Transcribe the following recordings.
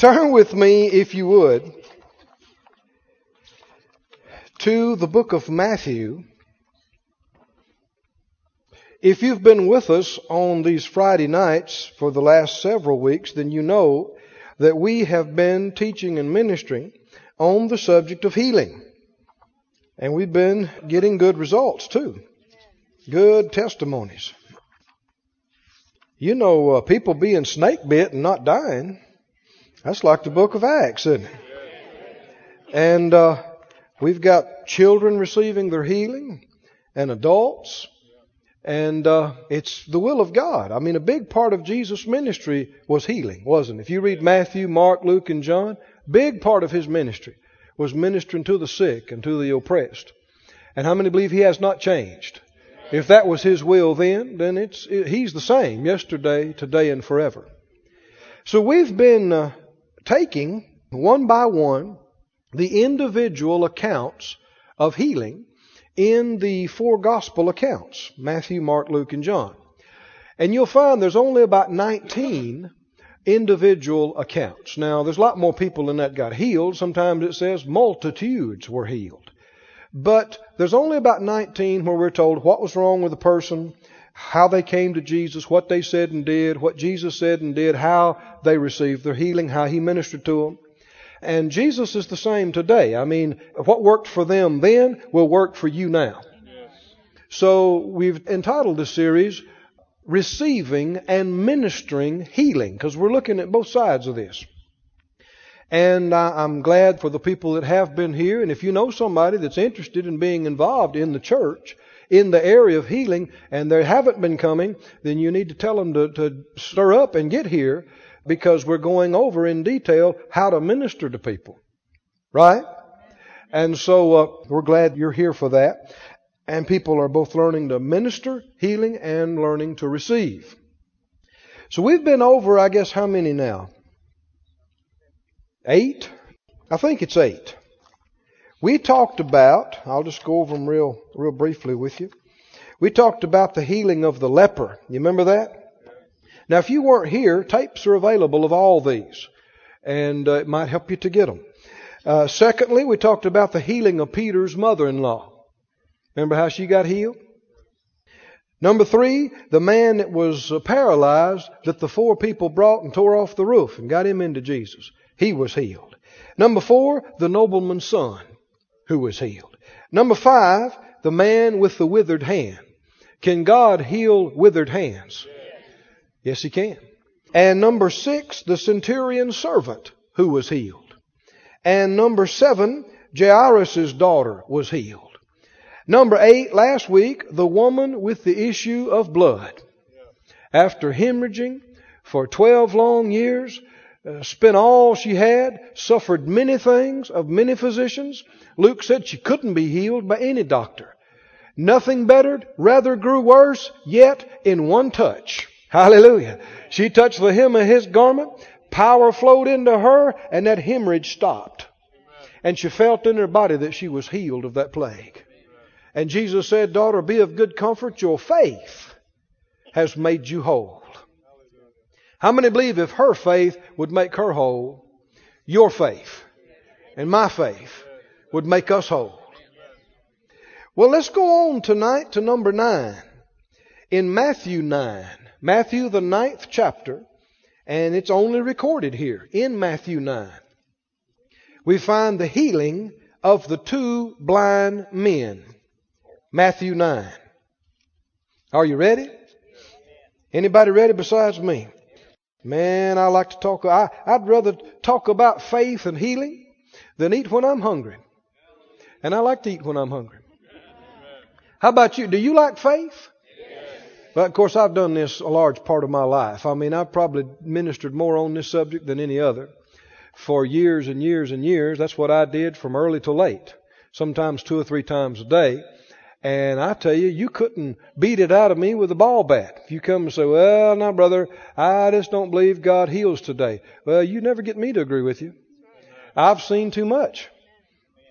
Turn with me, if you would, to the book of Matthew. If you've been with us on these Friday nights for the last several weeks, then you know that we have been teaching and ministering on the subject of healing. And we've been getting good results too. Good testimonies. You know, uh, people being snake bit and not dying. That's like the book of Acts, isn't it? And uh, we've got children receiving their healing and adults. And uh, it's the will of God. I mean, a big part of Jesus' ministry was healing, wasn't it? If you read Matthew, Mark, Luke, and John, big part of his ministry was ministering to the sick and to the oppressed. And how many believe he has not changed? If that was his will then, then it's it, he's the same yesterday, today, and forever. So we've been uh, taking one by one the individual accounts of healing in the four gospel accounts Matthew, Mark, Luke, and John. And you'll find there's only about 19 individual accounts. Now, there's a lot more people than that got healed. Sometimes it says multitudes were healed. But there's only about 19 where we're told what was wrong with the person, how they came to Jesus, what they said and did, what Jesus said and did, how they received their healing, how he ministered to them. And Jesus is the same today. I mean, what worked for them then will work for you now. So we've entitled this series, Receiving and Ministering Healing, because we're looking at both sides of this. And I'm glad for the people that have been here. And if you know somebody that's interested in being involved in the church, in the area of healing and they haven't been coming, then you need to tell them to, to stir up and get here because we're going over in detail how to minister to people. Right? And so uh, we're glad you're here for that. And people are both learning to minister, healing, and learning to receive. So we've been over, I guess, how many now? Eight? I think it's eight. We talked about, I'll just go over them real, real briefly with you. We talked about the healing of the leper. You remember that? Now, if you weren't here, tapes are available of all these, and uh, it might help you to get them. Uh, secondly, we talked about the healing of Peter's mother-in-law. Remember how she got healed? Number three, the man that was uh, paralyzed that the four people brought and tore off the roof and got him into Jesus. He was healed. Number four, the nobleman's son who was healed. Number five, the man with the withered hand. Can God heal withered hands? Yes, He can. And number six, the centurion servant who was healed. And number seven, Jairus' daughter was healed. Number eight, last week, the woman with the issue of blood. After hemorrhaging for 12 long years, uh, spent all she had, suffered many things of many physicians. Luke said she couldn't be healed by any doctor. Nothing bettered, rather grew worse, yet in one touch. Hallelujah. She touched the hem of his garment, power flowed into her, and that hemorrhage stopped. And she felt in her body that she was healed of that plague. And Jesus said, Daughter, be of good comfort, your faith has made you whole. How many believe if her faith would make her whole, your faith and my faith would make us whole? Well, let's go on tonight to number nine. In Matthew 9, Matthew the ninth chapter, and it's only recorded here in Matthew 9, we find the healing of the two blind men. Matthew 9. Are you ready? Anybody ready besides me? Man, I like to talk. I, I'd rather talk about faith and healing than eat when I'm hungry. And I like to eat when I'm hungry. How about you? Do you like faith? Well, of course, I've done this a large part of my life. I mean, I've probably ministered more on this subject than any other for years and years and years. That's what I did from early to late, sometimes two or three times a day. And I tell you, you couldn't beat it out of me with a ball bat. If you come and say, well, now brother, I just don't believe God heals today. Well, you never get me to agree with you. I've seen too much.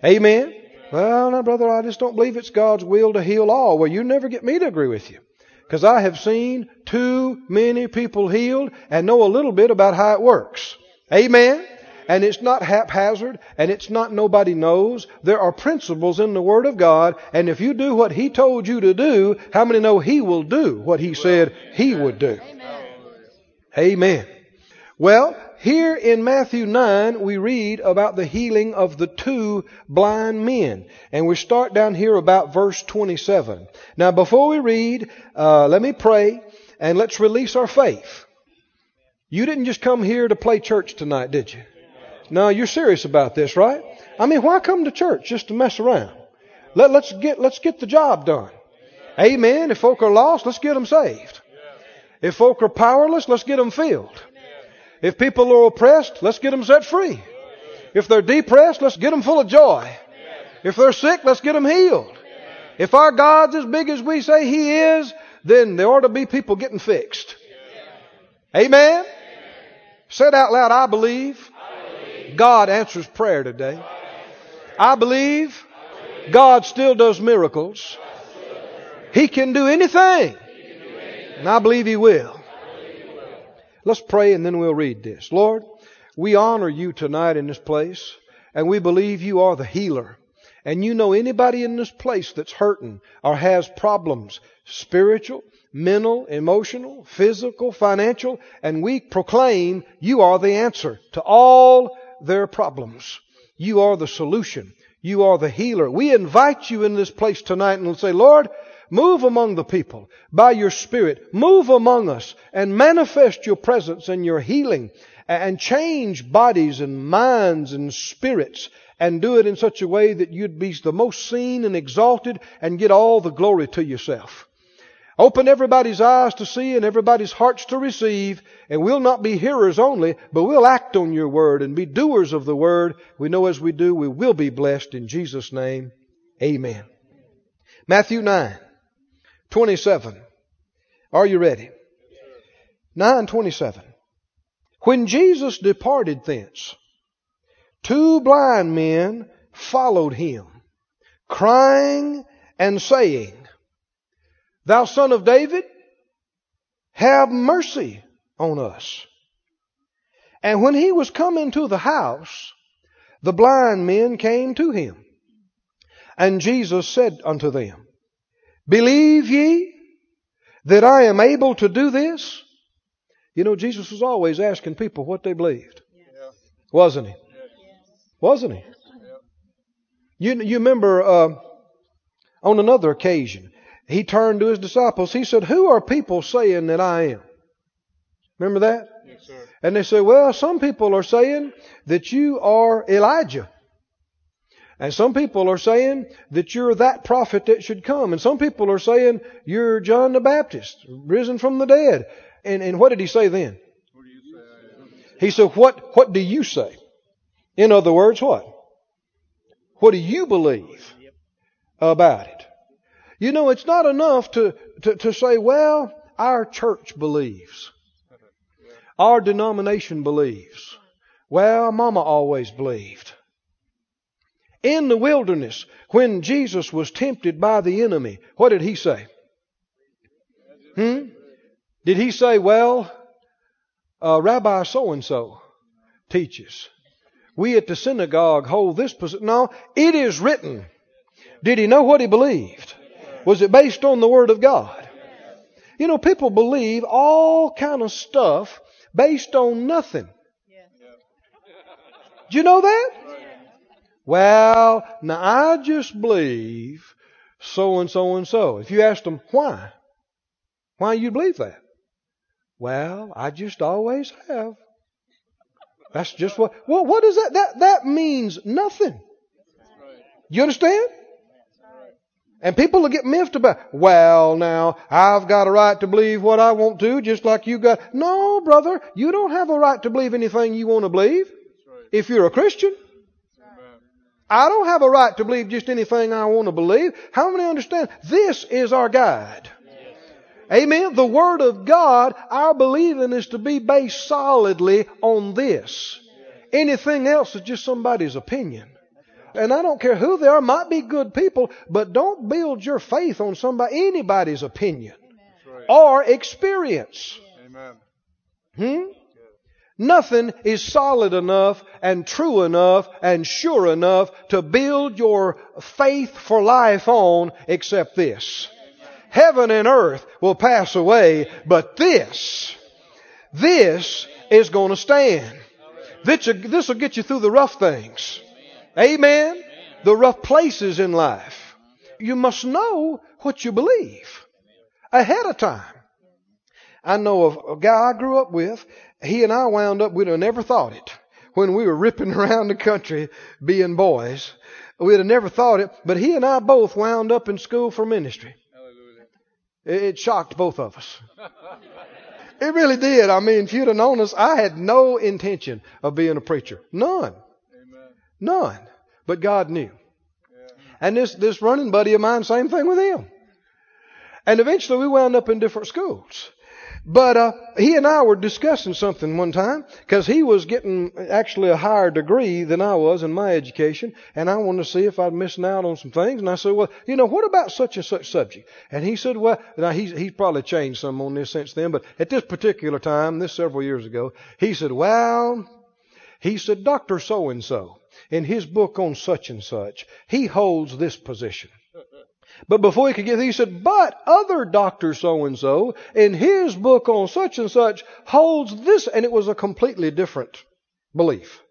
Amen. Well, now brother, I just don't believe it's God's will to heal all. Well, you never get me to agree with you. Because I have seen too many people healed and know a little bit about how it works. Amen. And it's not haphazard, and it's not nobody knows. There are principles in the Word of God, and if you do what He told you to do, how many know He will do what He said He would do? Amen. Amen. Well, here in Matthew 9, we read about the healing of the two blind men. And we start down here about verse 27. Now, before we read, uh, let me pray and let's release our faith. You didn't just come here to play church tonight, did you? No, you're serious about this, right? I mean, why come to church just to mess around? Let, let's get let's get the job done. Amen. If folk are lost, let's get them saved. If folk are powerless, let's get them filled. If people are oppressed, let's get them set free. If they're depressed, let's get them full of joy. If they're sick, let's get them healed. If our God's as big as we say He is, then there ought to be people getting fixed. Amen? Said out loud, I believe God answers prayer today. I believe God still does miracles. He can do anything. And I believe He will. Let's pray and then we'll read this. Lord, we honor you tonight in this place, and we believe you are the healer. And you know anybody in this place that's hurting or has problems, spiritual, mental, emotional, physical, financial, and we proclaim you are the answer to all their problems. You are the solution. You are the healer. We invite you in this place tonight and we'll say, Lord, Move among the people by your Spirit. Move among us and manifest your presence and your healing and change bodies and minds and spirits and do it in such a way that you'd be the most seen and exalted and get all the glory to yourself. Open everybody's eyes to see and everybody's hearts to receive, and we'll not be hearers only, but we'll act on your word and be doers of the word. We know as we do, we will be blessed in Jesus' name. Amen. Matthew 9. 27. Are you ready? 927. When Jesus departed thence, two blind men followed him, crying and saying, Thou son of David, have mercy on us. And when he was come into the house, the blind men came to him. And Jesus said unto them, Believe ye that I am able to do this? You know, Jesus was always asking people what they believed. Wasn't he? Wasn't he? You, you remember uh, on another occasion, he turned to his disciples. He said, Who are people saying that I am? Remember that? Yes, sir. And they said, Well, some people are saying that you are Elijah. And some people are saying that you're that prophet that should come. And some people are saying you're John the Baptist, risen from the dead. And, and what did he say then? What do you say? He said, what, what do you say? In other words, what? What do you believe about it? You know, it's not enough to, to, to say, well, our church believes. Our denomination believes. Well, mama always believed. In the wilderness, when Jesus was tempted by the enemy, what did he say? Hmm? Did he say, well, uh, Rabbi so and so teaches. We at the synagogue hold this position. No, it is written. Did he know what he believed? Was it based on the Word of God? You know, people believe all kind of stuff based on nothing. Do you know that? Well, now I just believe so and so and so. If you ask them why, why you believe that? Well, I just always have. That's just what. Well, what does that? That that means nothing. You understand? And people will get miffed about, well, now, I've got a right to believe what I want to, just like you got. No, brother, you don't have a right to believe anything you want to believe. If you're a Christian. I don't have a right to believe just anything I want to believe. How many understand? This is our guide. Amen. The Word of God, our believing is to be based solidly on this. Anything else is just somebody's opinion. And I don't care who they are, might be good people, but don't build your faith on somebody, anybody's opinion or experience. Amen. Hmm? Nothing is solid enough and true enough and sure enough to build your faith for life on except this. Heaven and earth will pass away, but this, this is going to stand. This will get you through the rough things. Amen. The rough places in life. You must know what you believe ahead of time. I know of a guy I grew up with. He and I wound up, we'd have never thought it when we were ripping around the country being boys. We'd have never thought it, but he and I both wound up in school for ministry. It, it shocked both of us. it really did. I mean, if you'd have known us, I had no intention of being a preacher. None. None. But God knew. And this, this running buddy of mine, same thing with him. And eventually we wound up in different schools. But uh, he and I were discussing something one time because he was getting actually a higher degree than I was in my education, and I wanted to see if I'd missing out on some things. And I said, "Well, you know, what about such and such subject?" And he said, "Well, now he's he's probably changed some on this since then, but at this particular time, this several years ago, he said, well, he said, Doctor so and so in his book on such and such, he holds this position." But before he could get there, he said, but other doctor so and so in his book on such and such holds this, and it was a completely different belief.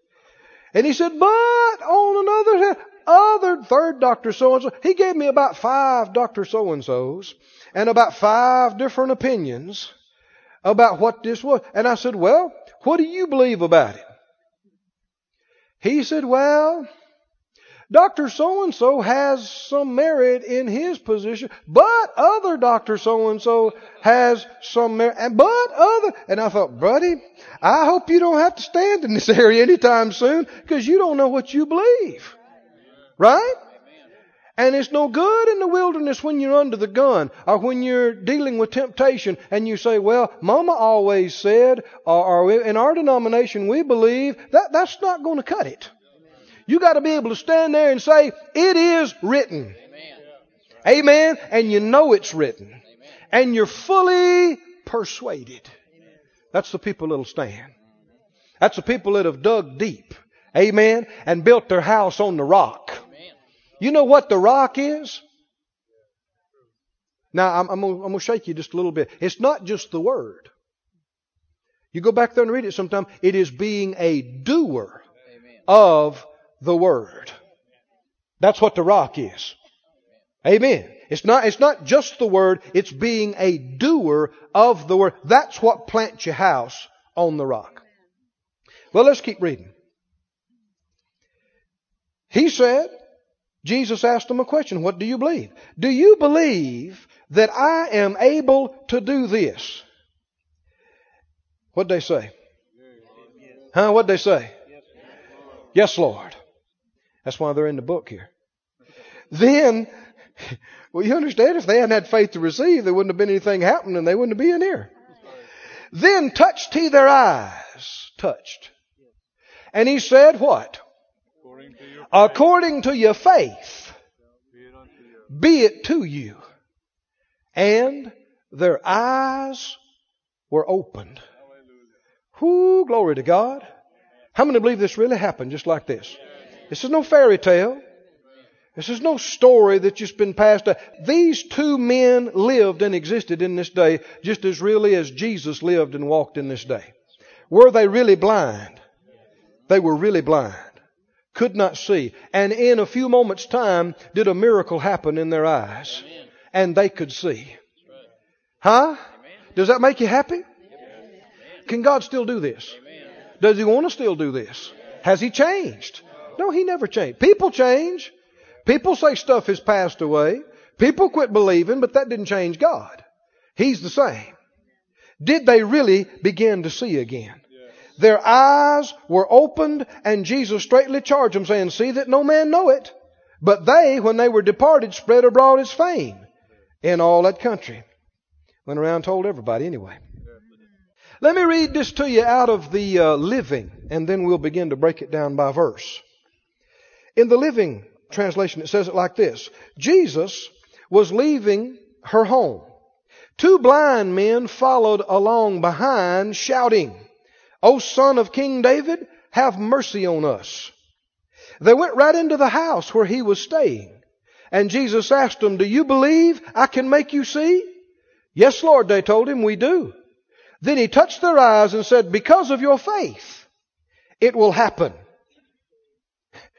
And he said, but on another other third doctor so and so, he gave me about five doctor so and so's and about five different opinions about what this was. And I said, well, what do you believe about it? He said, well, Dr. So and so has some merit in his position, but other Dr. So and so has some merit, and but other, and I thought, buddy, I hope you don't have to stand in this area anytime soon because you don't know what you believe. Right? And it's no good in the wilderness when you're under the gun or when you're dealing with temptation and you say, well, mama always said, or, or in our denomination we believe that that's not going to cut it. You got to be able to stand there and say, it is written. Amen. Amen. And you know it's written. Amen. And you're fully persuaded. That's the people that'll stand. That's the people that have dug deep. Amen. And built their house on the rock. You know what the rock is? Now, I'm, I'm going to shake you just a little bit. It's not just the word. You go back there and read it sometime. It is being a doer of the Word. That's what the rock is. Amen. It's not, it's not just the Word, it's being a doer of the Word. That's what plants your house on the rock. Well, let's keep reading. He said, Jesus asked them a question. What do you believe? Do you believe that I am able to do this? What'd they say? Huh? What'd they say? Yes, Lord. That's why they're in the book here. Then, well, you understand, if they hadn't had faith to receive, there wouldn't have been anything happening and they wouldn't be in here. Then touched he their eyes. Touched. And he said what? According to your faith, be it to you. And their eyes were opened. Whoo, glory to God. How many believe this really happened just like this? This is no fairy tale. This is no story that's just been passed down. These two men lived and existed in this day just as really as Jesus lived and walked in this day. Were they really blind? They were really blind. Could not see. And in a few moments' time, did a miracle happen in their eyes. And they could see. Huh? Does that make you happy? Can God still do this? Does He want to still do this? Has He changed? No, he never changed. People change. People say stuff has passed away. People quit believing, but that didn't change God. He's the same. Did they really begin to see again? Their eyes were opened and Jesus straightly charged them saying, see that no man know it. But they, when they were departed, spread abroad his fame in all that country. Went around and told everybody anyway. Let me read this to you out of the uh, living and then we'll begin to break it down by verse. In the Living Translation, it says it like this Jesus was leaving her home. Two blind men followed along behind, shouting, O son of King David, have mercy on us. They went right into the house where he was staying. And Jesus asked them, Do you believe I can make you see? Yes, Lord, they told him, we do. Then he touched their eyes and said, Because of your faith, it will happen.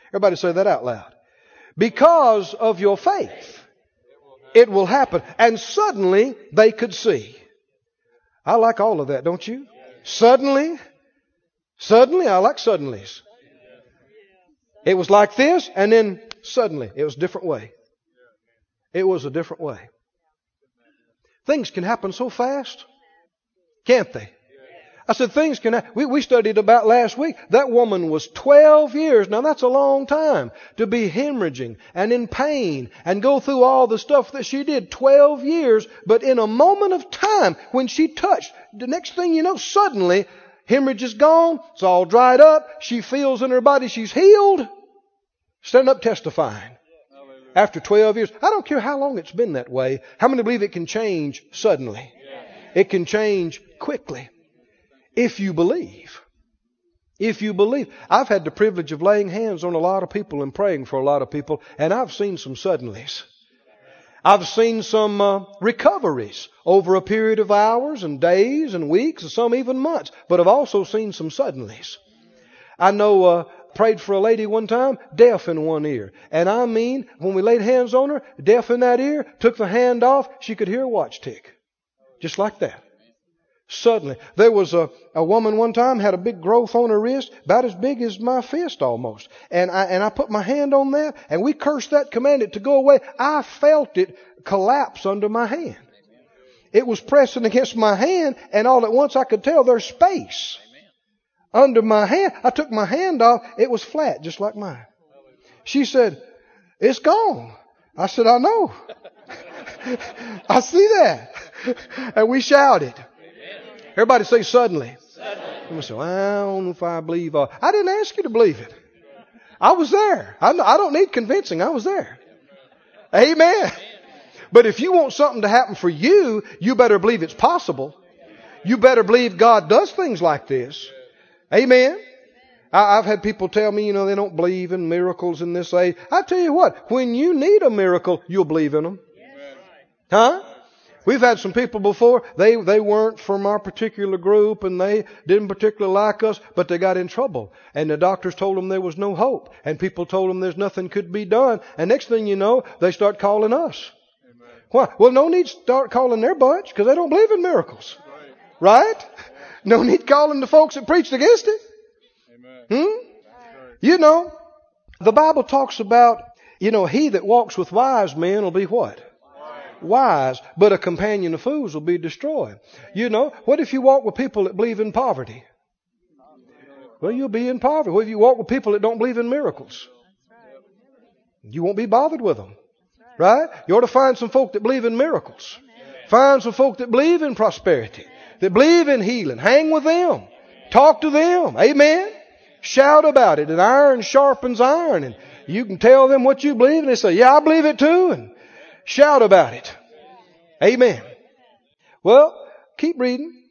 Everybody say that out loud. Because of your faith, it will happen. And suddenly they could see. I like all of that, don't you? Suddenly, suddenly, I like suddenlies. It was like this, and then suddenly, it was a different way. It was a different way. Things can happen so fast, can't they? I said, things can happen. We, we studied about last week. That woman was 12 years. Now that's a long time to be hemorrhaging and in pain and go through all the stuff that she did. 12 years. But in a moment of time, when she touched, the next thing you know, suddenly, hemorrhage is gone. It's all dried up. She feels in her body she's healed. Stand up testifying. After 12 years. I don't care how long it's been that way. How many believe it can change suddenly? It can change quickly if you believe. If you believe. I've had the privilege of laying hands on a lot of people and praying for a lot of people, and I've seen some suddenlies. I've seen some uh, recoveries over a period of hours and days and weeks, and some even months, but I've also seen some suddenlies. I know uh, prayed for a lady one time, deaf in one ear. And I mean, when we laid hands on her, deaf in that ear, took the hand off, she could hear a watch tick. Just like that. Suddenly. There was a, a woman one time had a big growth on her wrist, about as big as my fist almost. And I, and I put my hand on that and we cursed that, commanded it to go away. I felt it collapse under my hand. It was pressing against my hand and all at once I could tell there's space under my hand. I took my hand off. It was flat, just like mine. She said, it's gone. I said, I know. I see that. and we shouted. Everybody say suddenly. Suddenly. Say, well, I don't know if I believe. I didn't ask you to believe it. I was there. I don't need convincing. I was there. Amen. But if you want something to happen for you, you better believe it's possible. You better believe God does things like this. Amen. I, have had people tell me, you know, they don't believe in miracles in this age. I tell you what, when you need a miracle, you'll believe in them. Huh? We've had some people before, they, they weren't from our particular group and they didn't particularly like us, but they got in trouble. And the doctors told them there was no hope. And people told them there's nothing could be done. And next thing you know, they start calling us. Amen. Why? Well, no need to start calling their bunch because they don't believe in miracles. Right? right? No need calling the folks that preached against it. Amen. Hmm? You know, the Bible talks about, you know, he that walks with wise men will be what? Wise, but a companion of fools will be destroyed. You know, what if you walk with people that believe in poverty? Well, you'll be in poverty. What if you walk with people that don't believe in miracles? You won't be bothered with them. Right? You ought to find some folk that believe in miracles. Find some folk that believe in prosperity, that believe in healing. Hang with them. Talk to them. Amen. Shout about it. And iron sharpens iron. And you can tell them what you believe, and they say, Yeah, I believe it too. And Shout about it. Amen. Well, keep reading.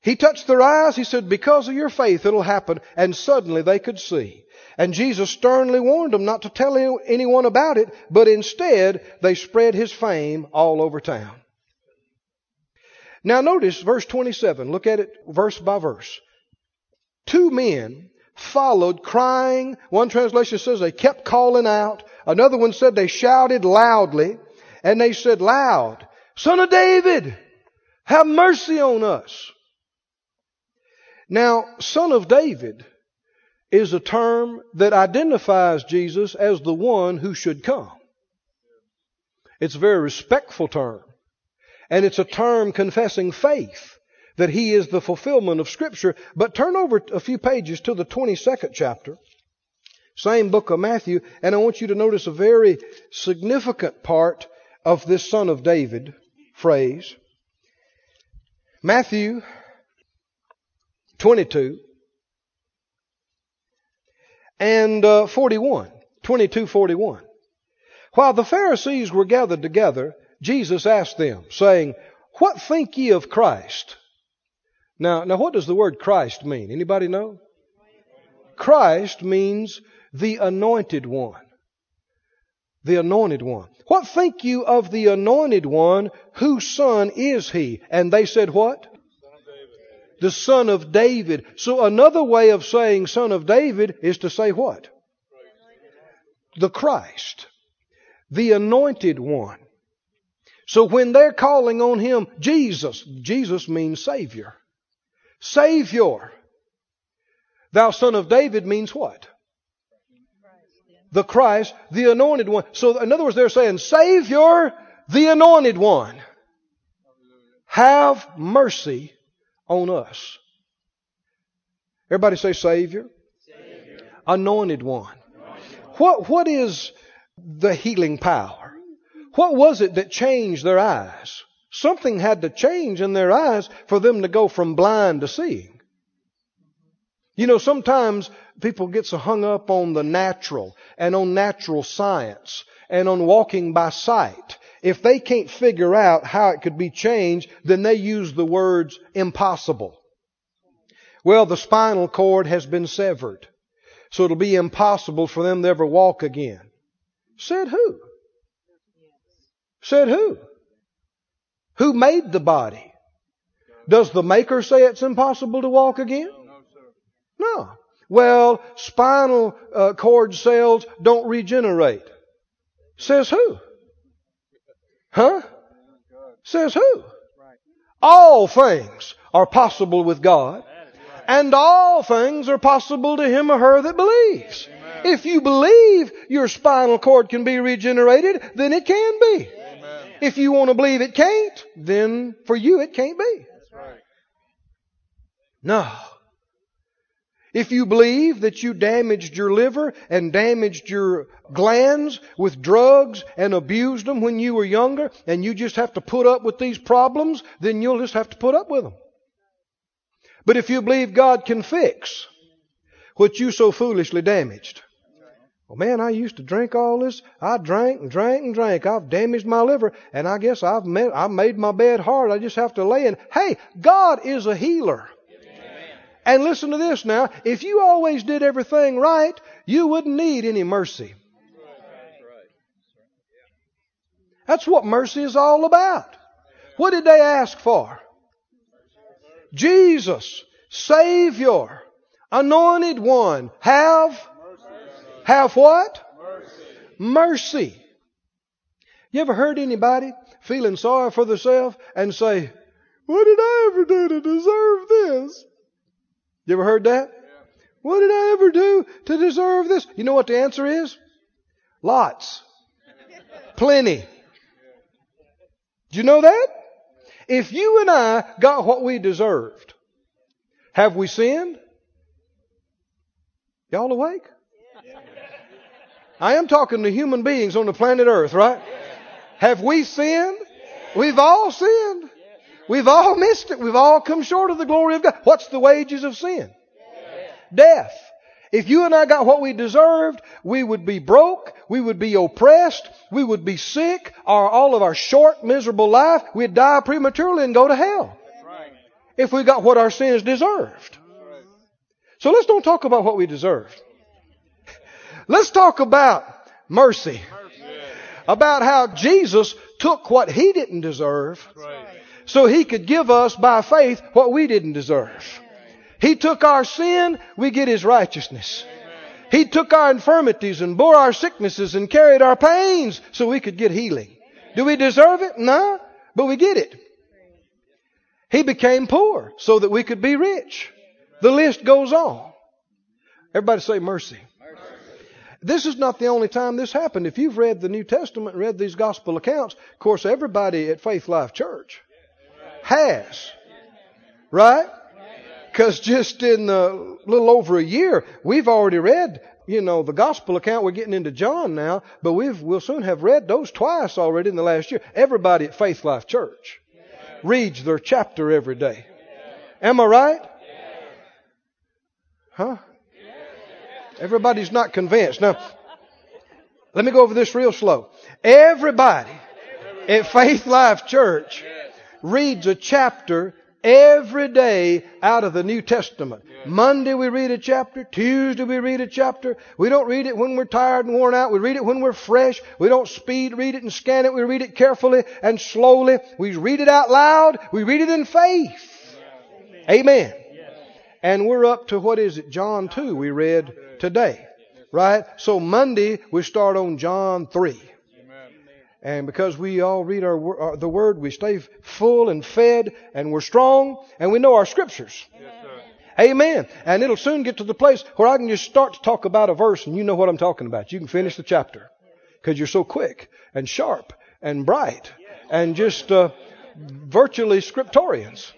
He touched their eyes. He said, because of your faith, it'll happen. And suddenly they could see. And Jesus sternly warned them not to tell anyone about it, but instead they spread his fame all over town. Now notice verse 27. Look at it verse by verse. Two men followed crying. One translation says they kept calling out. Another one said they shouted loudly and they said loud, Son of David, have mercy on us. Now, Son of David is a term that identifies Jesus as the one who should come. It's a very respectful term. And it's a term confessing faith that he is the fulfillment of Scripture. But turn over a few pages to the 22nd chapter. Same book of Matthew, and I want you to notice a very significant part of this son of David phrase. Matthew 22 and uh, 41. 22, 41. While the Pharisees were gathered together, Jesus asked them, saying, What think ye of Christ? Now, now what does the word Christ mean? Anybody know? Christ means the anointed one. The anointed one. What think you of the anointed one? Whose son is he? And they said what? The son of David. So another way of saying son of David is to say what? The Christ. The anointed one. So when they're calling on him Jesus, Jesus means Savior. Savior. Thou son of David means what? The Christ, the anointed one. So in other words, they're saying, Savior, the anointed one. Have mercy on us. Everybody say Savior. Savior. Anointed one. What, what is the healing power? What was it that changed their eyes? Something had to change in their eyes for them to go from blind to seeing. You know, sometimes people get so hung up on the natural and on natural science and on walking by sight. If they can't figure out how it could be changed, then they use the words impossible. Well, the spinal cord has been severed. So it'll be impossible for them to ever walk again. Said who? Said who? Who made the body? Does the maker say it's impossible to walk again? No. Well, spinal uh, cord cells don't regenerate. Says who? Huh? Says who? All things are possible with God. And all things are possible to him or her that believes. If you believe your spinal cord can be regenerated, then it can be. If you want to believe it can't, then for you it can't be. No. If you believe that you damaged your liver and damaged your glands with drugs and abused them when you were younger and you just have to put up with these problems, then you'll just have to put up with them. But if you believe God can fix what you so foolishly damaged, well, man, I used to drink all this. I drank and drank and drank. I've damaged my liver, and I guess I've made, I've made my bed hard. I just have to lay in. Hey, God is a healer. And listen to this now. If you always did everything right, you wouldn't need any mercy. That's what mercy is all about. What did they ask for? Jesus, Savior, Anointed One, have have what? Mercy. Mercy. You ever heard anybody feeling sorry for themselves and say, What did I ever do to deserve this? You ever heard that? What did I ever do to deserve this? You know what the answer is? Lots. Plenty. Do you know that? If you and I got what we deserved, have we sinned? Y'all awake? I am talking to human beings on the planet Earth, right? Have we sinned? We've all sinned. We've all missed it. We've all come short of the glory of God. What's the wages of sin? Death. If you and I got what we deserved, we would be broke, we would be oppressed, we would be sick, or all of our short, miserable life, we'd die prematurely and go to hell. If we got what our sins deserved. So let's don't talk about what we deserved. Let's talk about mercy. About how Jesus took what he didn't deserve so he could give us by faith what we didn't deserve. He took our sin, we get his righteousness. He took our infirmities and bore our sicknesses and carried our pains so we could get healing. Do we deserve it? No, but we get it. He became poor so that we could be rich. The list goes on. Everybody say mercy. This is not the only time this happened. If you've read the New Testament read these gospel accounts, of course, everybody at Faith Life Church has. Right? Because just in a little over a year, we've already read, you know, the gospel account. We're getting into John now, but we've, we'll soon have read those twice already in the last year. Everybody at Faith Life Church reads their chapter every day. Am I right? Huh? Everybody's not convinced. Now, let me go over this real slow. Everybody at Faith Life Church reads a chapter every day out of the New Testament. Monday we read a chapter. Tuesday we read a chapter. We don't read it when we're tired and worn out. We read it when we're fresh. We don't speed read it and scan it. We read it carefully and slowly. We read it out loud. We read it in faith. Amen. And we're up to what is it? John 2 we read today. Right? So Monday we start on John 3. And because we all read our, our, the Word, we stay full and fed, and we're strong, and we know our scriptures. Amen. And it'll soon get to the place where I can just start to talk about a verse, and you know what I'm talking about. You can finish the chapter because you're so quick and sharp and bright and just uh, virtually scriptorians.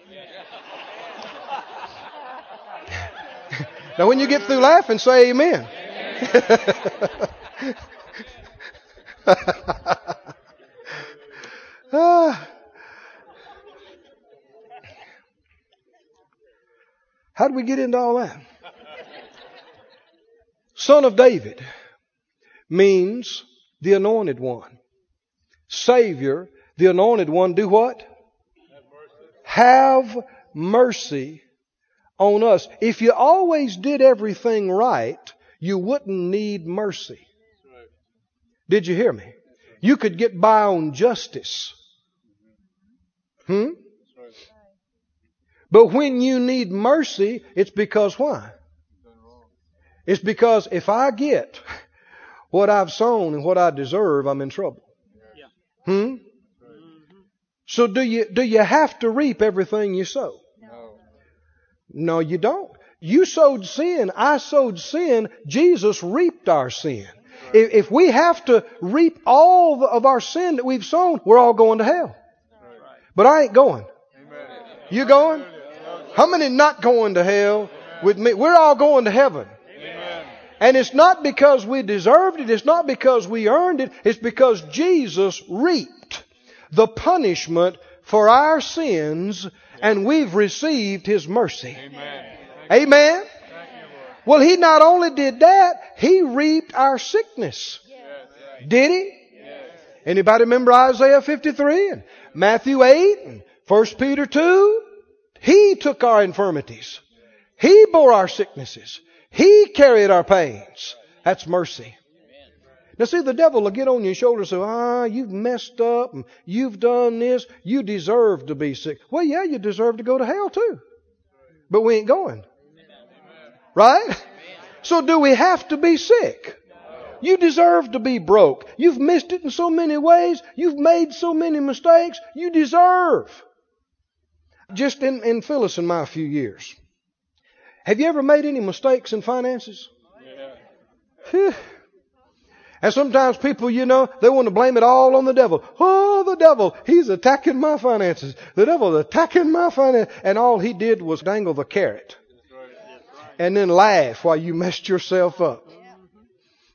now, when you get through laughing, say Amen. How did we get into all that? Son of David means the anointed one. Savior, the anointed one, do what? Have mercy on us. If you always did everything right, you wouldn't need mercy. Did you hear me? You could get by on justice. Hmm? But when you need mercy, it's because why? It's because if I get what I've sown and what I deserve, I'm in trouble. Hmm? So do you do you have to reap everything you sow? No. No, you don't. You sowed sin. I sowed sin. Jesus reaped our sin. If, if we have to reap all of our sin that we've sown, we're all going to hell. But I ain't going. You going? How many not going to hell with me? We're all going to heaven. And it's not because we deserved it. It's not because we earned it. It's because Jesus reaped the punishment for our sins and we've received His mercy. Amen. Amen? Well, He not only did that, He reaped our sickness. Yes. Did He? Yes. Anybody remember Isaiah 53 and Matthew 8 and 1 Peter 2? He took our infirmities. He bore our sicknesses. He carried our pains. That's mercy. Now see, the devil will get on your shoulder and say, ah, you've messed up and you've done this. You deserve to be sick. Well, yeah, you deserve to go to hell too. But we ain't going. Right? So do we have to be sick? You deserve to be broke. You've missed it in so many ways. You've made so many mistakes. You deserve. Just in, in Phyllis and my few years. Have you ever made any mistakes in finances? Yeah. And sometimes people, you know, they want to blame it all on the devil. Oh, the devil, he's attacking my finances. The devil's attacking my finances. And all he did was dangle the carrot. That's right. That's right. And then laugh while you messed yourself up.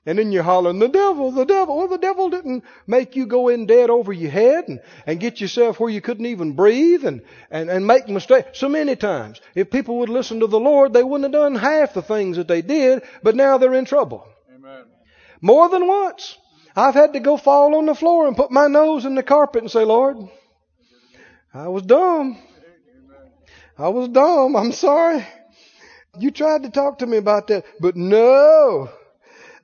And then you're hollering, the devil, the devil. Well, the devil didn't make you go in dead over your head and, and get yourself where you couldn't even breathe and, and, and make mistakes. So many times, if people would listen to the Lord, they wouldn't have done half the things that they did, but now they're in trouble. Amen. More than once. I've had to go fall on the floor and put my nose in the carpet and say, Lord, I was dumb. I was dumb. I'm sorry. You tried to talk to me about that, but no,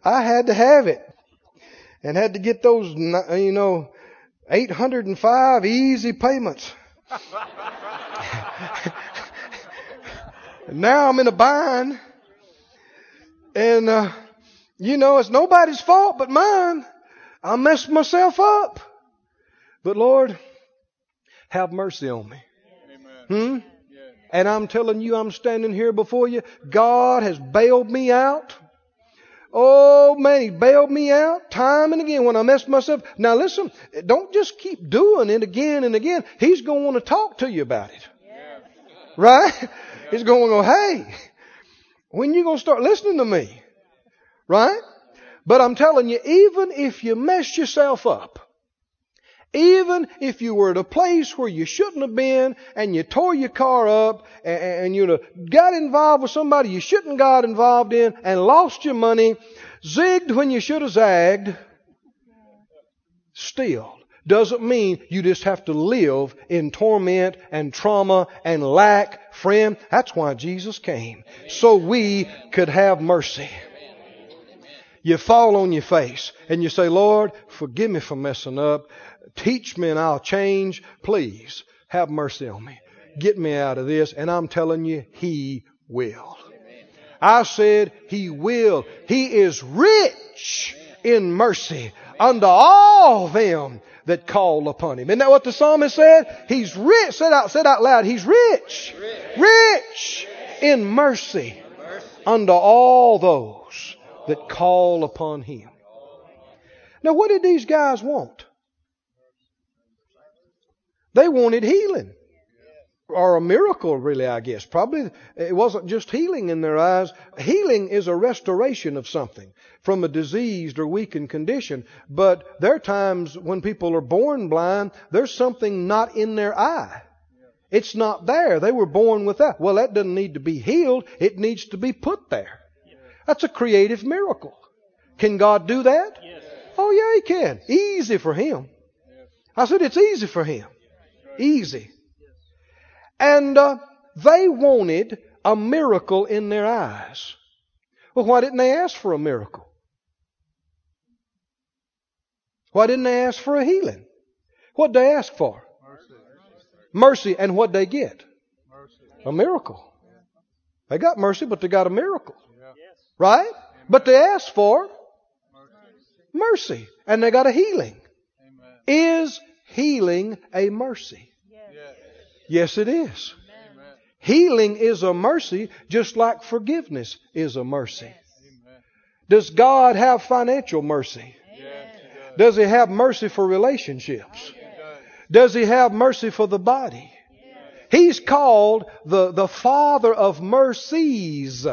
I had to have it and had to get those, you know, 805 easy payments. and now I'm in a bind and, uh, you know, it's nobody's fault but mine. I messed myself up. But Lord, have mercy on me. Amen. Hmm? And I'm telling you, I'm standing here before you. God has bailed me out. Oh man, He bailed me out time and again when I messed myself. Now listen, don't just keep doing it again and again. He's going to want to talk to you about it. Yes. Right? He's going to go, hey, when you going to start listening to me? Right? But I'm telling you, even if you mess yourself up, even if you were at a place where you shouldn't have been and you tore your car up and, and you got involved with somebody you shouldn't got involved in and lost your money, zigged when you should have zagged, still, doesn't mean you just have to live in torment and trauma and lack. Friend, that's why Jesus came. So we could have mercy. You fall on your face and you say, Lord, forgive me for messing up. Teach me and I'll change. Please have mercy on me. Get me out of this. And I'm telling you, He will. I said, He will. He is rich in mercy unto all them that call upon Him. Isn't that what the psalmist said? He's rich. Said out, said out loud, He's rich. Rich in mercy unto all those that call upon Him. Now, what did these guys want? They wanted healing. Or a miracle, really, I guess. Probably it wasn't just healing in their eyes. Healing is a restoration of something from a diseased or weakened condition. But there are times when people are born blind, there's something not in their eye. It's not there. They were born with that. Well, that doesn't need to be healed. It needs to be put there. That's a creative miracle. Can God do that? Yes. Oh, yeah, He can. Easy for Him. I said it's easy for Him. Easy. And uh, they wanted a miracle in their eyes. Well, why didn't they ask for a miracle? Why didn't they ask for a healing? What'd they ask for? Mercy. Mercy. And what'd they get? Mercy. A miracle. They got mercy, but they got a miracle. Right? But they asked for Mercy. And they got a healing. Is healing a mercy? Yes. It is. Healing is a mercy just like forgiveness is a mercy. Does God have financial mercy? Does. He have mercy for relationships? Does He have mercy for the body? He's called the, the Father of mercies.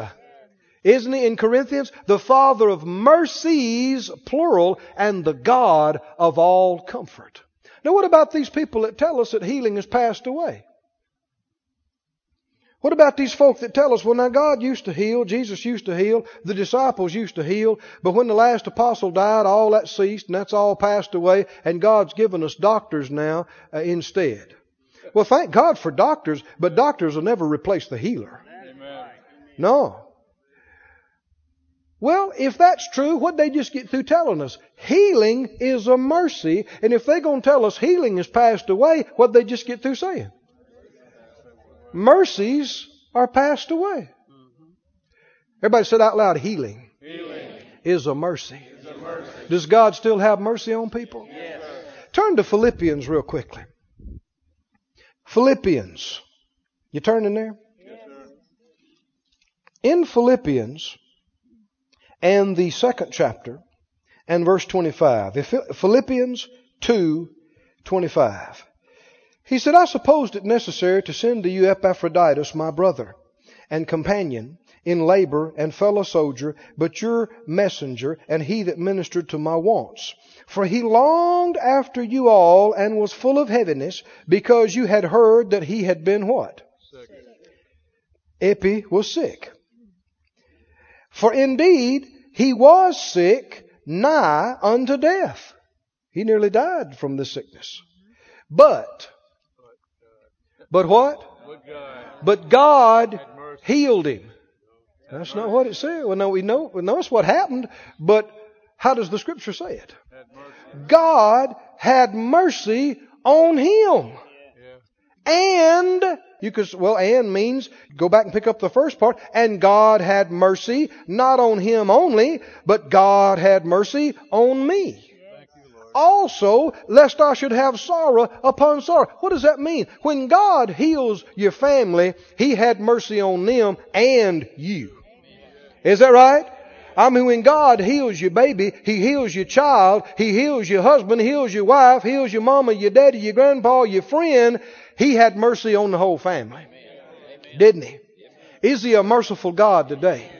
Isn't he in Corinthians? The Father of mercies, plural, and the God of all comfort. Now what about these people that tell us that healing has passed away? What about these folk that tell us, well now God used to heal, Jesus used to heal, the disciples used to heal, but when the last apostle died, all that ceased and that's all passed away and God's given us doctors now uh, instead. Well thank God for doctors, but doctors will never replace the healer. Amen. No. Well, if that's true, what they just get through telling us? Healing is a mercy, and if they're going to tell us healing has passed away, what they just get through saying? Mercies are passed away. Everybody said out loud, healing Healing is a mercy. is a mercy. Does God still have mercy on people? Yes. Turn to Philippians real quickly. Philippians. You turning there? Yes, sir. in Philippians and the second chapter and verse 25. Philippians 2 25. He said, I supposed it necessary to send to you Epaphroditus, my brother and companion in labor and fellow soldier, but your messenger and he that ministered to my wants. For he longed after you all and was full of heaviness because you had heard that he had been what? Second. Epi was sick. For indeed he was sick nigh unto death. He nearly died from the sickness. But, but what? But God healed him. That's not what it said. Well, no, we know, we know it's what happened, but how does the scripture say it? God had mercy on him. And you could, well, and means, go back and pick up the first part, and God had mercy, not on him only, but God had mercy on me. Also, lest I should have sorrow upon sorrow. What does that mean? When God heals your family, He had mercy on them and you. Is that right? I mean, when God heals your baby, He heals your child, He heals your husband, He heals your wife, He heals your mama, your daddy, your grandpa, your friend. He had mercy on the whole family. Didn't He? Is He a merciful God today?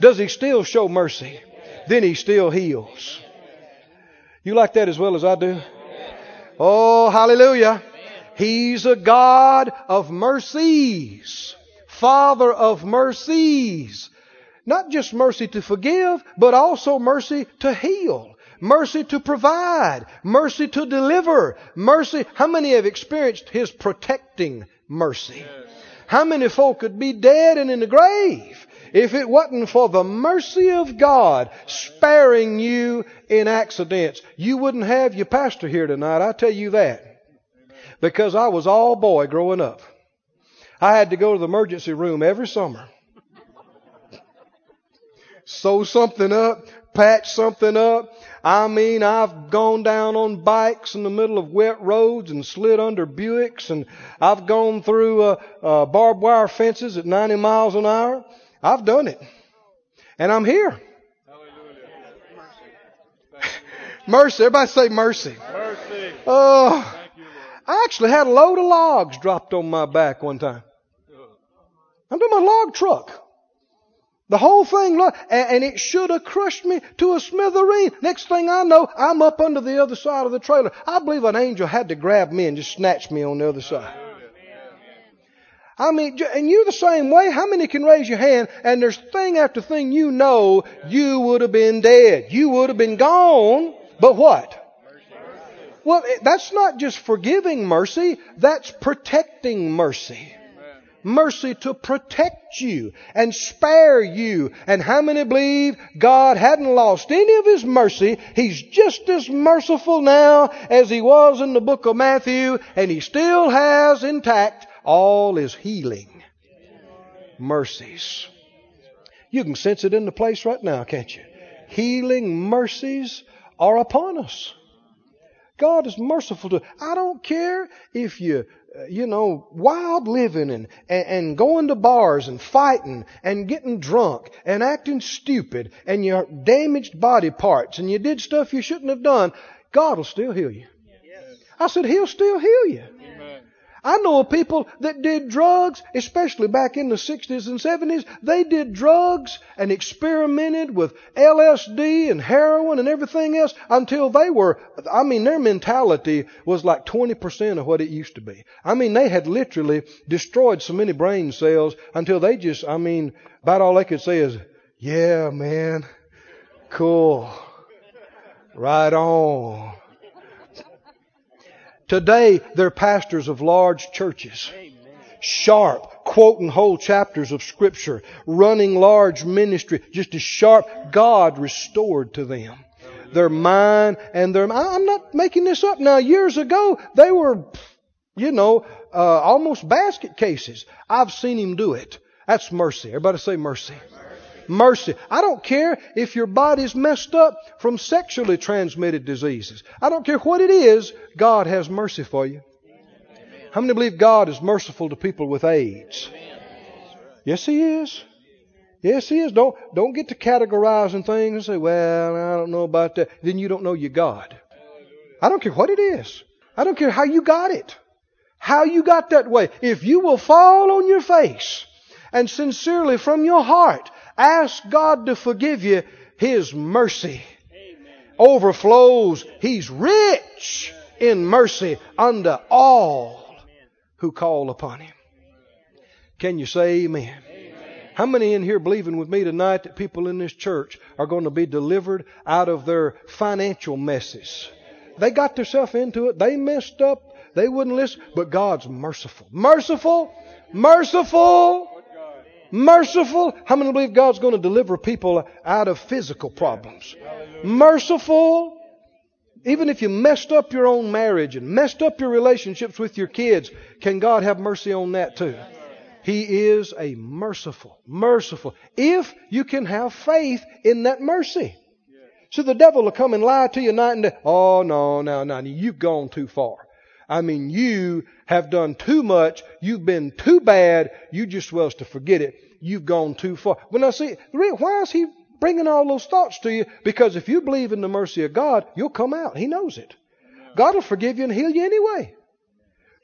Does He still show mercy? Then He still heals. You like that as well as I do? Oh, hallelujah. He's a God of mercies. Father of mercies. Not just mercy to forgive, but also mercy to heal. Mercy to provide, mercy to deliver, mercy. How many have experienced His protecting mercy? How many folk could be dead and in the grave if it wasn't for the mercy of God sparing you in accidents? You wouldn't have your pastor here tonight, I tell you that. Because I was all boy growing up. I had to go to the emergency room every summer. Sew something up, patch something up. I mean, I've gone down on bikes in the middle of wet roads and slid under Buicks, and I've gone through uh, uh, barbed wire fences at 90 miles an hour. I've done it. And I'm here. Mercy. Everybody say mercy. Mercy. Oh, Thank you, Lord. I actually had a load of logs dropped on my back one time. I'm doing my log truck. The whole thing, and, it should have crushed me to a smithereen. Next thing I know, I'm up under the other side of the trailer. I believe an angel had to grab me and just snatch me on the other side. I mean, and you the same way. How many can raise your hand? And there's thing after thing you know you would have been dead. You would have been gone. But what? Well, that's not just forgiving mercy. That's protecting mercy. Mercy to protect you and spare you. And how many believe God hadn't lost any of His mercy? He's just as merciful now as He was in the book of Matthew, and He still has intact all His healing mercies. You can sense it in the place right now, can't you? Healing mercies are upon us. God is merciful to. I don't care if you, uh, you know, wild living and, and, and going to bars and fighting and getting drunk and acting stupid and your damaged body parts and you did stuff you shouldn't have done. God will still heal you. I said, He'll still heal you. Amen. I know of people that did drugs, especially back in the 60s and 70s. They did drugs and experimented with LSD and heroin and everything else until they were, I mean, their mentality was like 20% of what it used to be. I mean, they had literally destroyed so many brain cells until they just, I mean, about all they could say is, yeah, man, cool, right on. Today, they're pastors of large churches. Sharp, quoting whole chapters of scripture, running large ministry, just as sharp. God restored to them their mind and their, I'm not making this up now. Years ago, they were, you know, uh, almost basket cases. I've seen him do it. That's mercy. Everybody say mercy. Mercy. I don't care if your body's messed up from sexually transmitted diseases. I don't care what it is, God has mercy for you. How many believe God is merciful to people with AIDS? Yes, He is. Yes, He is. Don't, don't get to categorizing things and say, well, I don't know about that. Then you don't know your God. I don't care what it is. I don't care how you got it. How you got that way. If you will fall on your face and sincerely from your heart ask God to forgive you, His mercy overflows. He's rich in mercy unto all who call upon Him. Can you say amen? How many in here believing with me tonight that people in this church are going to be delivered out of their financial messes? They got themselves into it. They messed up. They wouldn't listen. But God's merciful. Merciful. Merciful. Merciful. How many believe God's going to deliver people out of physical problems? Merciful. Even if you messed up your own marriage and messed up your relationships with your kids, can God have mercy on that too? He is a merciful, merciful. If you can have faith in that mercy. So the devil will come and lie to you night and day. Oh, no, no, no, you've gone too far. I mean, you have done too much. You've been too bad. You just well to forget it. You've gone too far. When I see, why is he bringing all those thoughts to you? Because if you believe in the mercy of God, you'll come out. He knows it. God will forgive you and heal you anyway.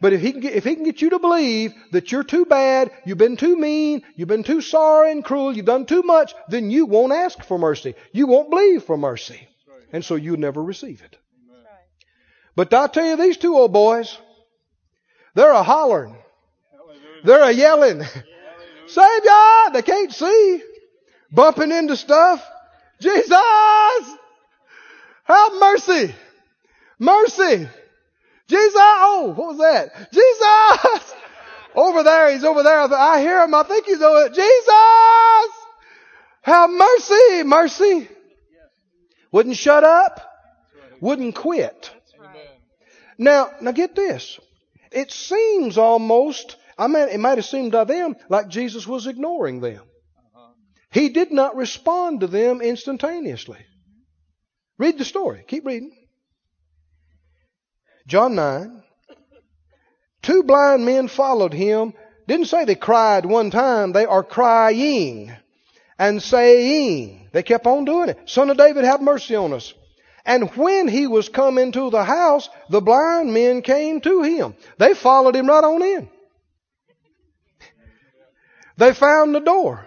But if he can get, if he can get you to believe that you're too bad, you've been too mean, you've been too sorry and cruel, you've done too much, then you won't ask for mercy. You won't believe for mercy. And so you'll never receive it. But I tell you, these two old boys, they're a hollering. They're a yelling. Savior! They can't see. Bumping into stuff. Jesus! Have mercy. Mercy. Jesus. Oh, what was that? Jesus. Over there. He's over there. I hear him. I think he's over there. Jesus. Have mercy. Mercy. Wouldn't shut up. Wouldn't quit. Now, now get this. It seems almost, I mean, it might have seemed to them like Jesus was ignoring them. He did not respond to them instantaneously. Read the story. Keep reading. John 9. Two blind men followed him. Didn't say they cried one time. They are crying and saying. They kept on doing it. Son of David, have mercy on us. And when he was come into the house, the blind men came to him. They followed him right on in. They found the door.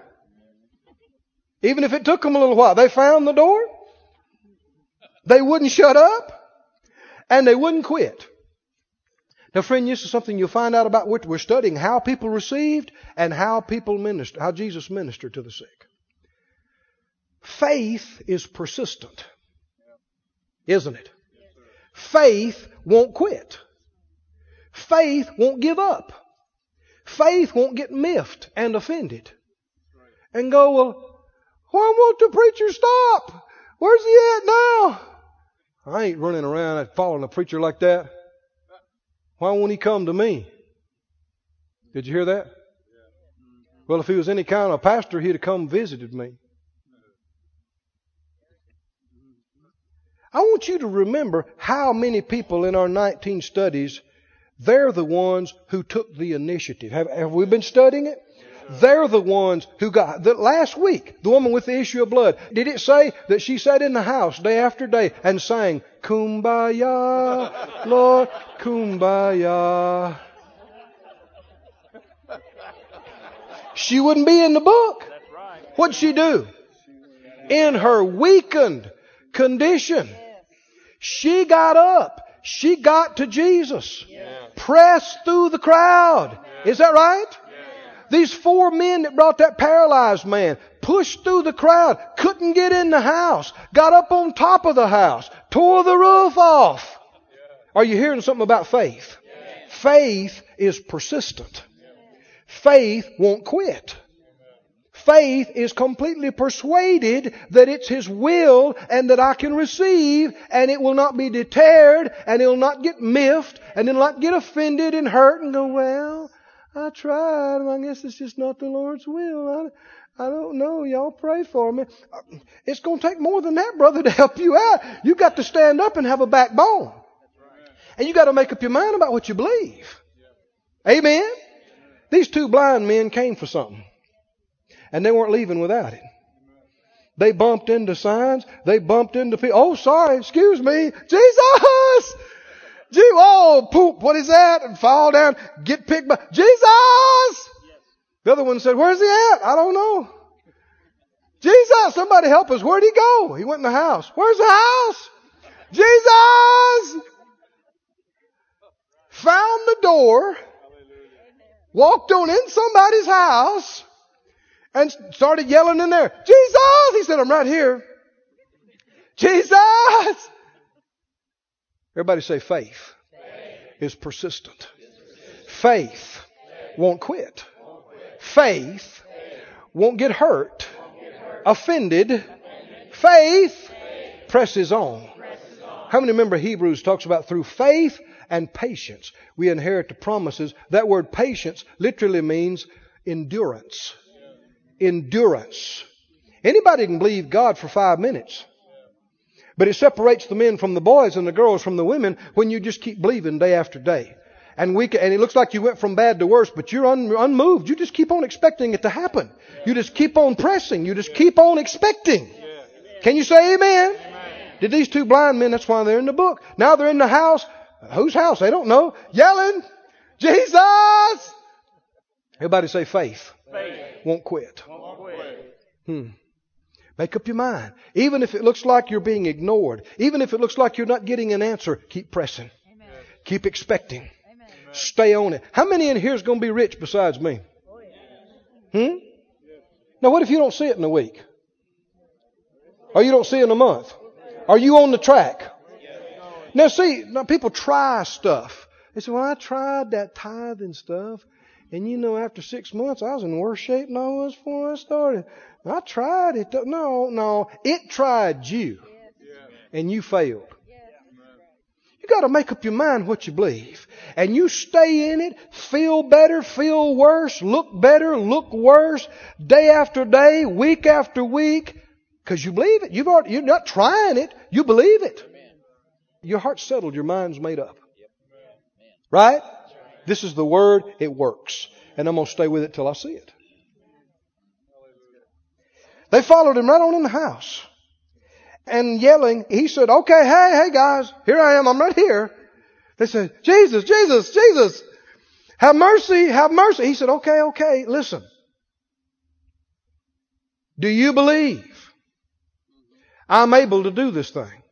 Even if it took them a little while, they found the door. They wouldn't shut up. And they wouldn't quit. Now, friend, this is something you'll find out about we're studying how people received and how people ministered, how Jesus ministered to the sick. Faith is persistent, isn't it? Faith won't quit. Faith won't give up. Faith won't get miffed and offended and go, well, why won't the preacher stop? Where's he at now? I ain't running around following a preacher like that. Why won't he come to me? Did you hear that? Well, if he was any kind of pastor, he'd have come visited me. I want you to remember how many people in our 19 studies, they're the ones who took the initiative. Have, have we been studying it? They're the ones who got, the, last week, the woman with the issue of blood, did it say that she sat in the house day after day and sang, Kumbaya, Lord, Kumbaya. She wouldn't be in the book. What'd she do? In her weakened condition, she got up. She got to Jesus. Pressed through the crowd. Is that right? These four men that brought that paralyzed man pushed through the crowd, couldn't get in the house, got up on top of the house, tore the roof off. Are you hearing something about faith? Faith is persistent. Faith won't quit. Faith is completely persuaded that it's His will and that I can receive and it will not be deterred and it'll not get miffed and it'll not get offended and hurt and go, well, I tried. And I guess it's just not the Lord's will. I, I don't know. Y'all pray for me. Uh, it's going to take more than that, brother, to help you out. You've got to stand up and have a backbone. And you got to make up your mind about what you believe. Amen? These two blind men came for something. And they weren't leaving without it. They bumped into signs. They bumped into people. Oh, sorry. Excuse me. Jesus! Gee, oh, poop, what is that? And fall down, get picked by, Jesus! The other one said, where's he at? I don't know. Jesus, somebody help us. Where'd he go? He went in the house. Where's the house? Jesus! Found the door, walked on in somebody's house, and started yelling in there, Jesus! He said, I'm right here. Jesus! Everybody say faith, is persistent. Faith, won't quit. Faith won't get hurt, offended. Faith presses on. How many remember Hebrews talks about through faith and patience we inherit the promises? That word patience literally means endurance. Endurance. Anybody can believe God for five minutes. But it separates the men from the boys and the girls from the women when you just keep believing day after day. And we can, and it looks like you went from bad to worse, but you're un, unmoved. You just keep on expecting it to happen. You just keep on pressing. You just keep on expecting. Can you say amen? Did these two blind men, that's why they're in the book. Now they're in the house. Whose house? They don't know. Yelling, Jesus! Everybody say faith. Faith. Won't quit. Won't quit. Hmm. Make up your mind. Even if it looks like you're being ignored, even if it looks like you're not getting an answer, keep pressing. Keep expecting. Stay on it. How many in here is going to be rich besides me? Hmm? Now, what if you don't see it in a week? Or you don't see it in a month? Are you on the track? Now see, now people try stuff. They say, well, I tried that tithing stuff. And you know, after six months, I was in worse shape than I was before I started. I tried it. No, no. It tried you. And you failed. You gotta make up your mind what you believe. And you stay in it, feel better, feel worse, look better, look worse, day after day, week after week, because you believe it. You've already, you're not trying it, you believe it. Your heart's settled, your mind's made up. Right? This is the word, it works. And I'm going to stay with it till I see it. They followed him right on in the house. And yelling, he said, okay, hey, hey guys, here I am, I'm right here. They said, Jesus, Jesus, Jesus, have mercy, have mercy. He said, okay, okay, listen. Do you believe I'm able to do this thing?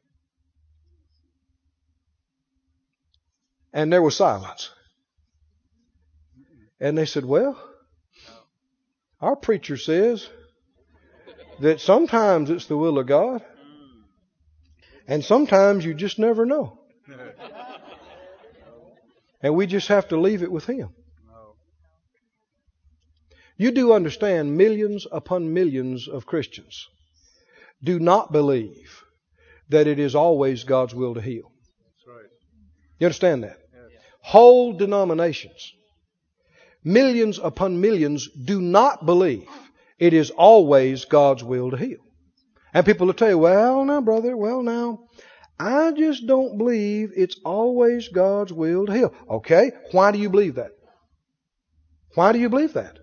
And there was silence. And they said, well, our preacher says that sometimes it's the will of God, and sometimes you just never know. And we just have to leave it with Him. You do understand millions upon millions of Christians do not believe that it is always God's will to heal. You understand that? Whole denominations, millions upon millions, do not believe it is always God's will to heal. And people will tell you, well, now, brother, well, now, I just don't believe it's always God's will to heal. Okay, why do you believe that? Why do you believe that?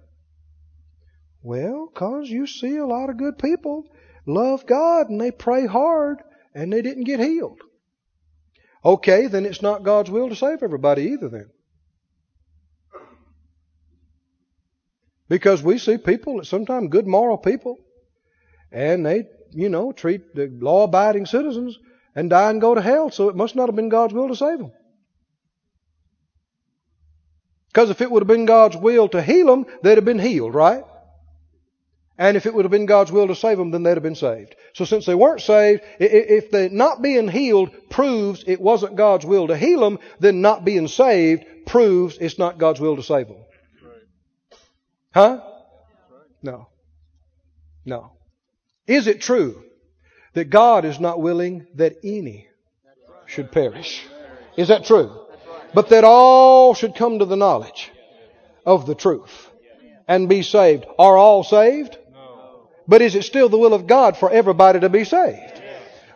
Well, cause you see a lot of good people love God and they pray hard and they didn't get healed. Okay, then it's not God's will to save everybody either then. Because we see people, sometimes good moral people, and they, you know, treat the law abiding citizens and die and go to hell, so it must not have been God's will to save them. Because if it would have been God's will to heal them, they'd have been healed, right? And if it would have been God's will to save them, then they'd have been saved. So since they weren't saved, if the not being healed proves it wasn't God's will to heal them, then not being saved proves it's not God's will to save them. Huh? No. No. Is it true that God is not willing that any should perish? Is that true? But that all should come to the knowledge of the truth and be saved. Are all saved? But is it still the will of God for everybody to be saved?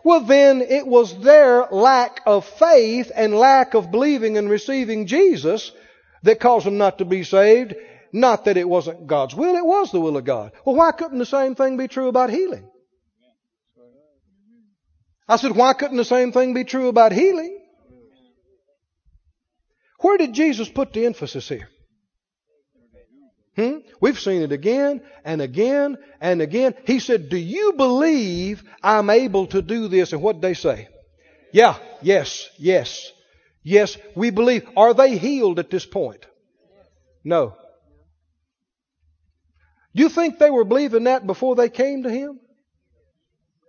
Well, then it was their lack of faith and lack of believing and receiving Jesus that caused them not to be saved. Not that it wasn't God's will, it was the will of God. Well, why couldn't the same thing be true about healing? I said, why couldn't the same thing be true about healing? Where did Jesus put the emphasis here? Hmm? We've seen it again and again and again. He said, Do you believe I'm able to do this? And what did they say? Yeah, yes, yes, yes, we believe. Are they healed at this point? No. You think they were believing that before they came to Him?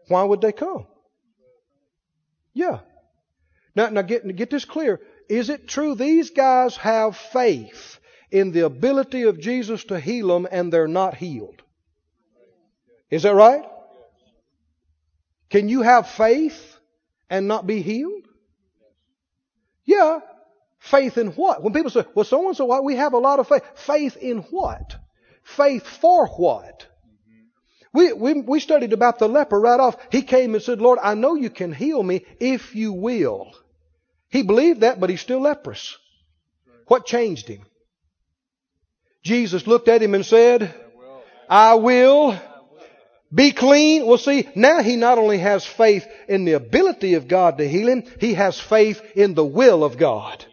Why would they come? Yeah. Now, now get, get this clear. Is it true these guys have faith in the ability of Jesus to heal them and they're not healed. Is that right? Can you have faith and not be healed? Yeah. Faith in what? When people say, well, so and so, we have a lot of faith. Faith in what? Faith for what? We, we, we studied about the leper right off. He came and said, Lord, I know you can heal me if you will. He believed that, but he's still leprous. What changed him? Jesus looked at him and said, I will be clean. Well, see, now he not only has faith in the ability of God to heal him, he has faith in the will of God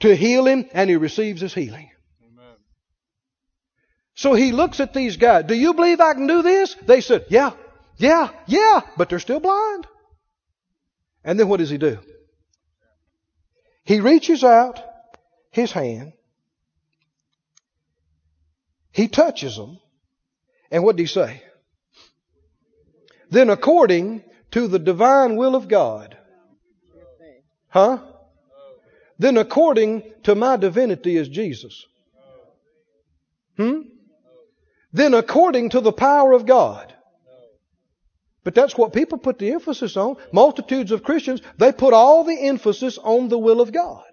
to heal him, and he receives his healing. So he looks at these guys. Do you believe I can do this? They said, Yeah, yeah, yeah, but they're still blind. And then what does he do? He reaches out his hand he touches them. And what did he say? Then according to the divine will of God. Huh? Then according to my divinity is Jesus. Hmm? Then according to the power of God. But that's what people put the emphasis on. Multitudes of Christians, they put all the emphasis on the will of God.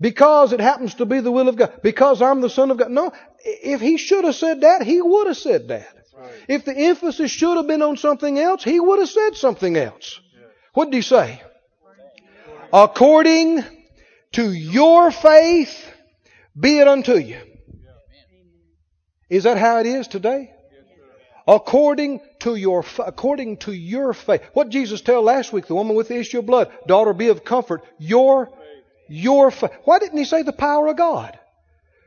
Because it happens to be the will of God. Because I'm the Son of God. No, if he should have said that, he would have said that. If the emphasis should have been on something else, he would have said something else. What did he say? According to your faith, be it unto you. Is that how it is today? According to your according to your faith. What Jesus tell last week? The woman with the issue of blood, daughter, be of comfort. Your your faith. Why didn't he say the power of God?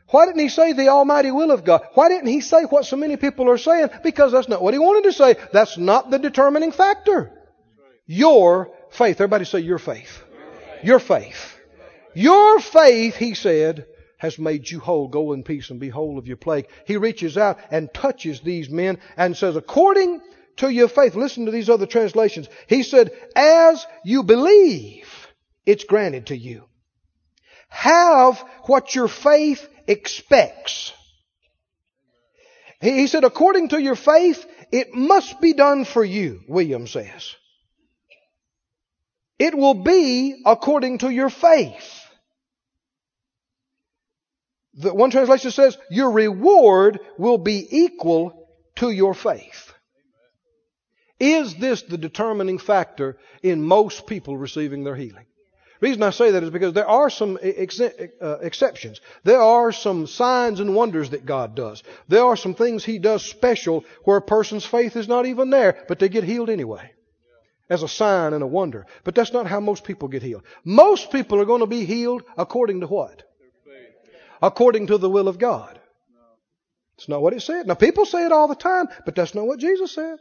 Why didn't he say the almighty will of God? Why didn't he say what so many people are saying? Because that's not what he wanted to say. That's not the determining factor. Your faith. Everybody say your faith. Your faith. Your faith, he said, has made you whole. Go in peace and be whole of your plague. He reaches out and touches these men and says, according to your faith, listen to these other translations. He said, as you believe, it's granted to you. Have what your faith expects. He said, according to your faith, it must be done for you, William says. It will be according to your faith. The one translation says, your reward will be equal to your faith. Is this the determining factor in most people receiving their healing? The reason I say that is because there are some ex- uh, exceptions. There are some signs and wonders that God does. There are some things He does special where a person's faith is not even there, but they get healed anyway. As a sign and a wonder. But that's not how most people get healed. Most people are going to be healed according to what? According to the will of God. It's not what it said. Now people say it all the time, but that's not what Jesus said.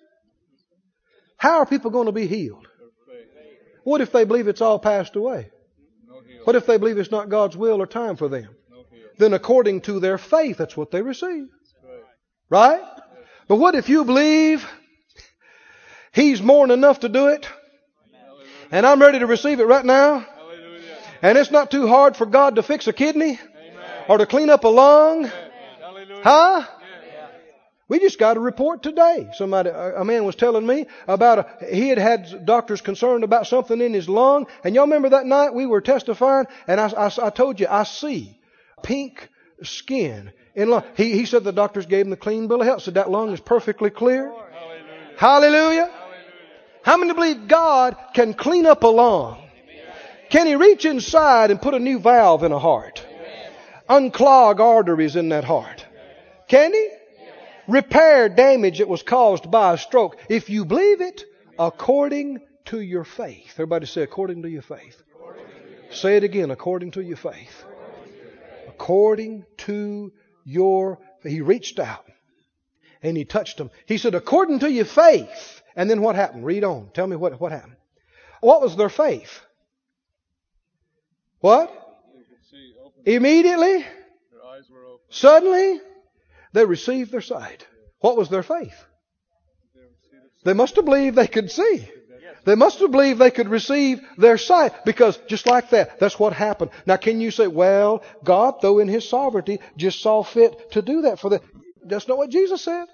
How are people going to be healed? What if they believe it's all passed away? What if they believe it's not God's will or time for them? Then according to their faith, that's what they receive. Right? But what if you believe He's more than enough to do it? And I'm ready to receive it right now? And it's not too hard for God to fix a kidney? Or to clean up a lung? Huh? We just got a report today. Somebody, a man was telling me about a, he had had doctors concerned about something in his lung. And y'all remember that night we were testifying and I, I, I told you, I see pink skin in lung. He, he said the doctors gave him the clean bill of health. Said that lung is perfectly clear. Hallelujah. Hallelujah. How many believe God can clean up a lung? Can He reach inside and put a new valve in a heart? Unclog arteries in that heart? Can He? repair damage that was caused by a stroke. If you believe it, according to your faith. Everybody say, according to your faith. Say it again, according to your faith. According to your He reached out and he touched him. He said, according to your faith. And then what happened? Read on. Tell me what, what happened. What was their faith? What? Immediately? Suddenly? They received their sight. What was their faith? They must have believed they could see. They must have believed they could receive their sight because just like that, that's what happened. Now can you say, well, God, though in His sovereignty, just saw fit to do that for them? That's not what Jesus said.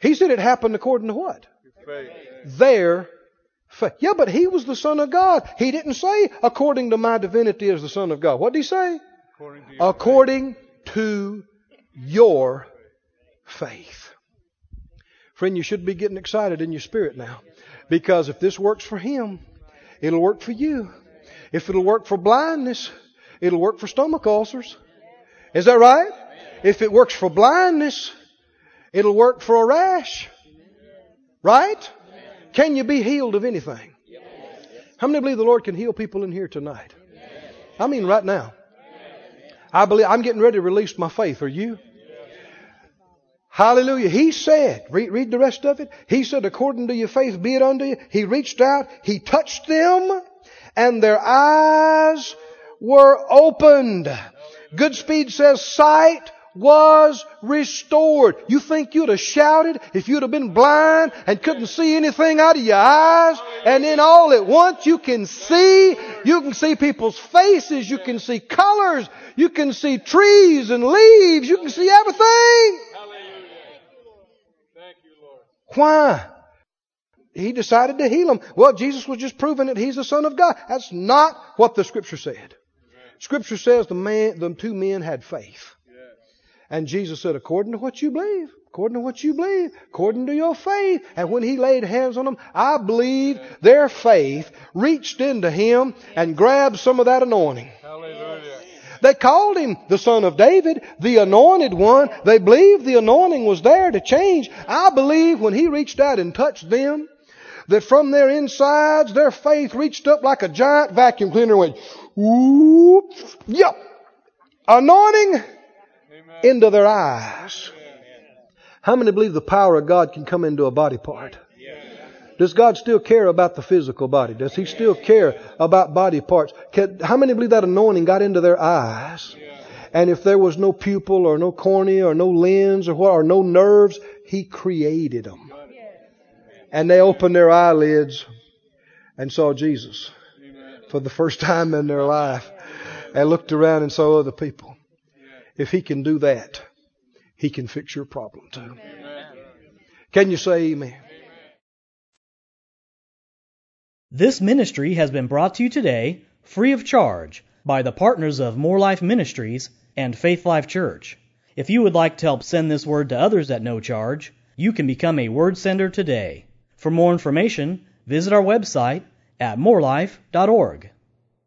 He said it happened according to what? Faith. Their faith. Yeah, but He was the Son of God. He didn't say according to my divinity as the Son of God. What did He say? According to your According to your faith. Friend, you should be getting excited in your spirit now. Because if this works for him, it'll work for you. If it'll work for blindness, it'll work for stomach ulcers. Is that right? If it works for blindness, it'll work for a rash. Right? Can you be healed of anything? How many believe the Lord can heal people in here tonight? I mean right now. I believe I'm getting ready to release my faith. Are you? Hallelujah. He said, read, read, the rest of it. He said, according to your faith be it unto you. He reached out, he touched them, and their eyes were opened. Goodspeed says sight was restored. You think you'd have shouted if you'd have been blind and couldn't see anything out of your eyes? And then all at once you can see, you can see people's faces, you can see colors, you can see trees and leaves, you can see everything. Why? He decided to heal him. Well, Jesus was just proving that he's the Son of God. That's not what the Scripture said. Scripture says the man, the two men had faith. And Jesus said, according to what you believe, according to what you believe, according to your faith. And when he laid hands on them, I believe their faith reached into him and grabbed some of that anointing. Hallelujah. They called him the son of David, the anointed one. They believed the anointing was there to change. I believe when he reached out and touched them, that from their insides, their faith reached up like a giant vacuum cleaner and went, whoop, yep, anointing. Into their eyes. How many believe the power of God can come into a body part? Does God still care about the physical body? Does He still care about body parts? How many believe that anointing got into their eyes? And if there was no pupil or no cornea or no lens or what, or no nerves, He created them. And they opened their eyelids and saw Jesus for the first time in their life and looked around and saw other people. If He can do that, He can fix your problem too. Amen. Can you say amen? This ministry has been brought to you today free of charge by the partners of More Life Ministries and Faith Life Church. If you would like to help send this word to others at no charge, you can become a word sender today. For more information, visit our website at morelife.org.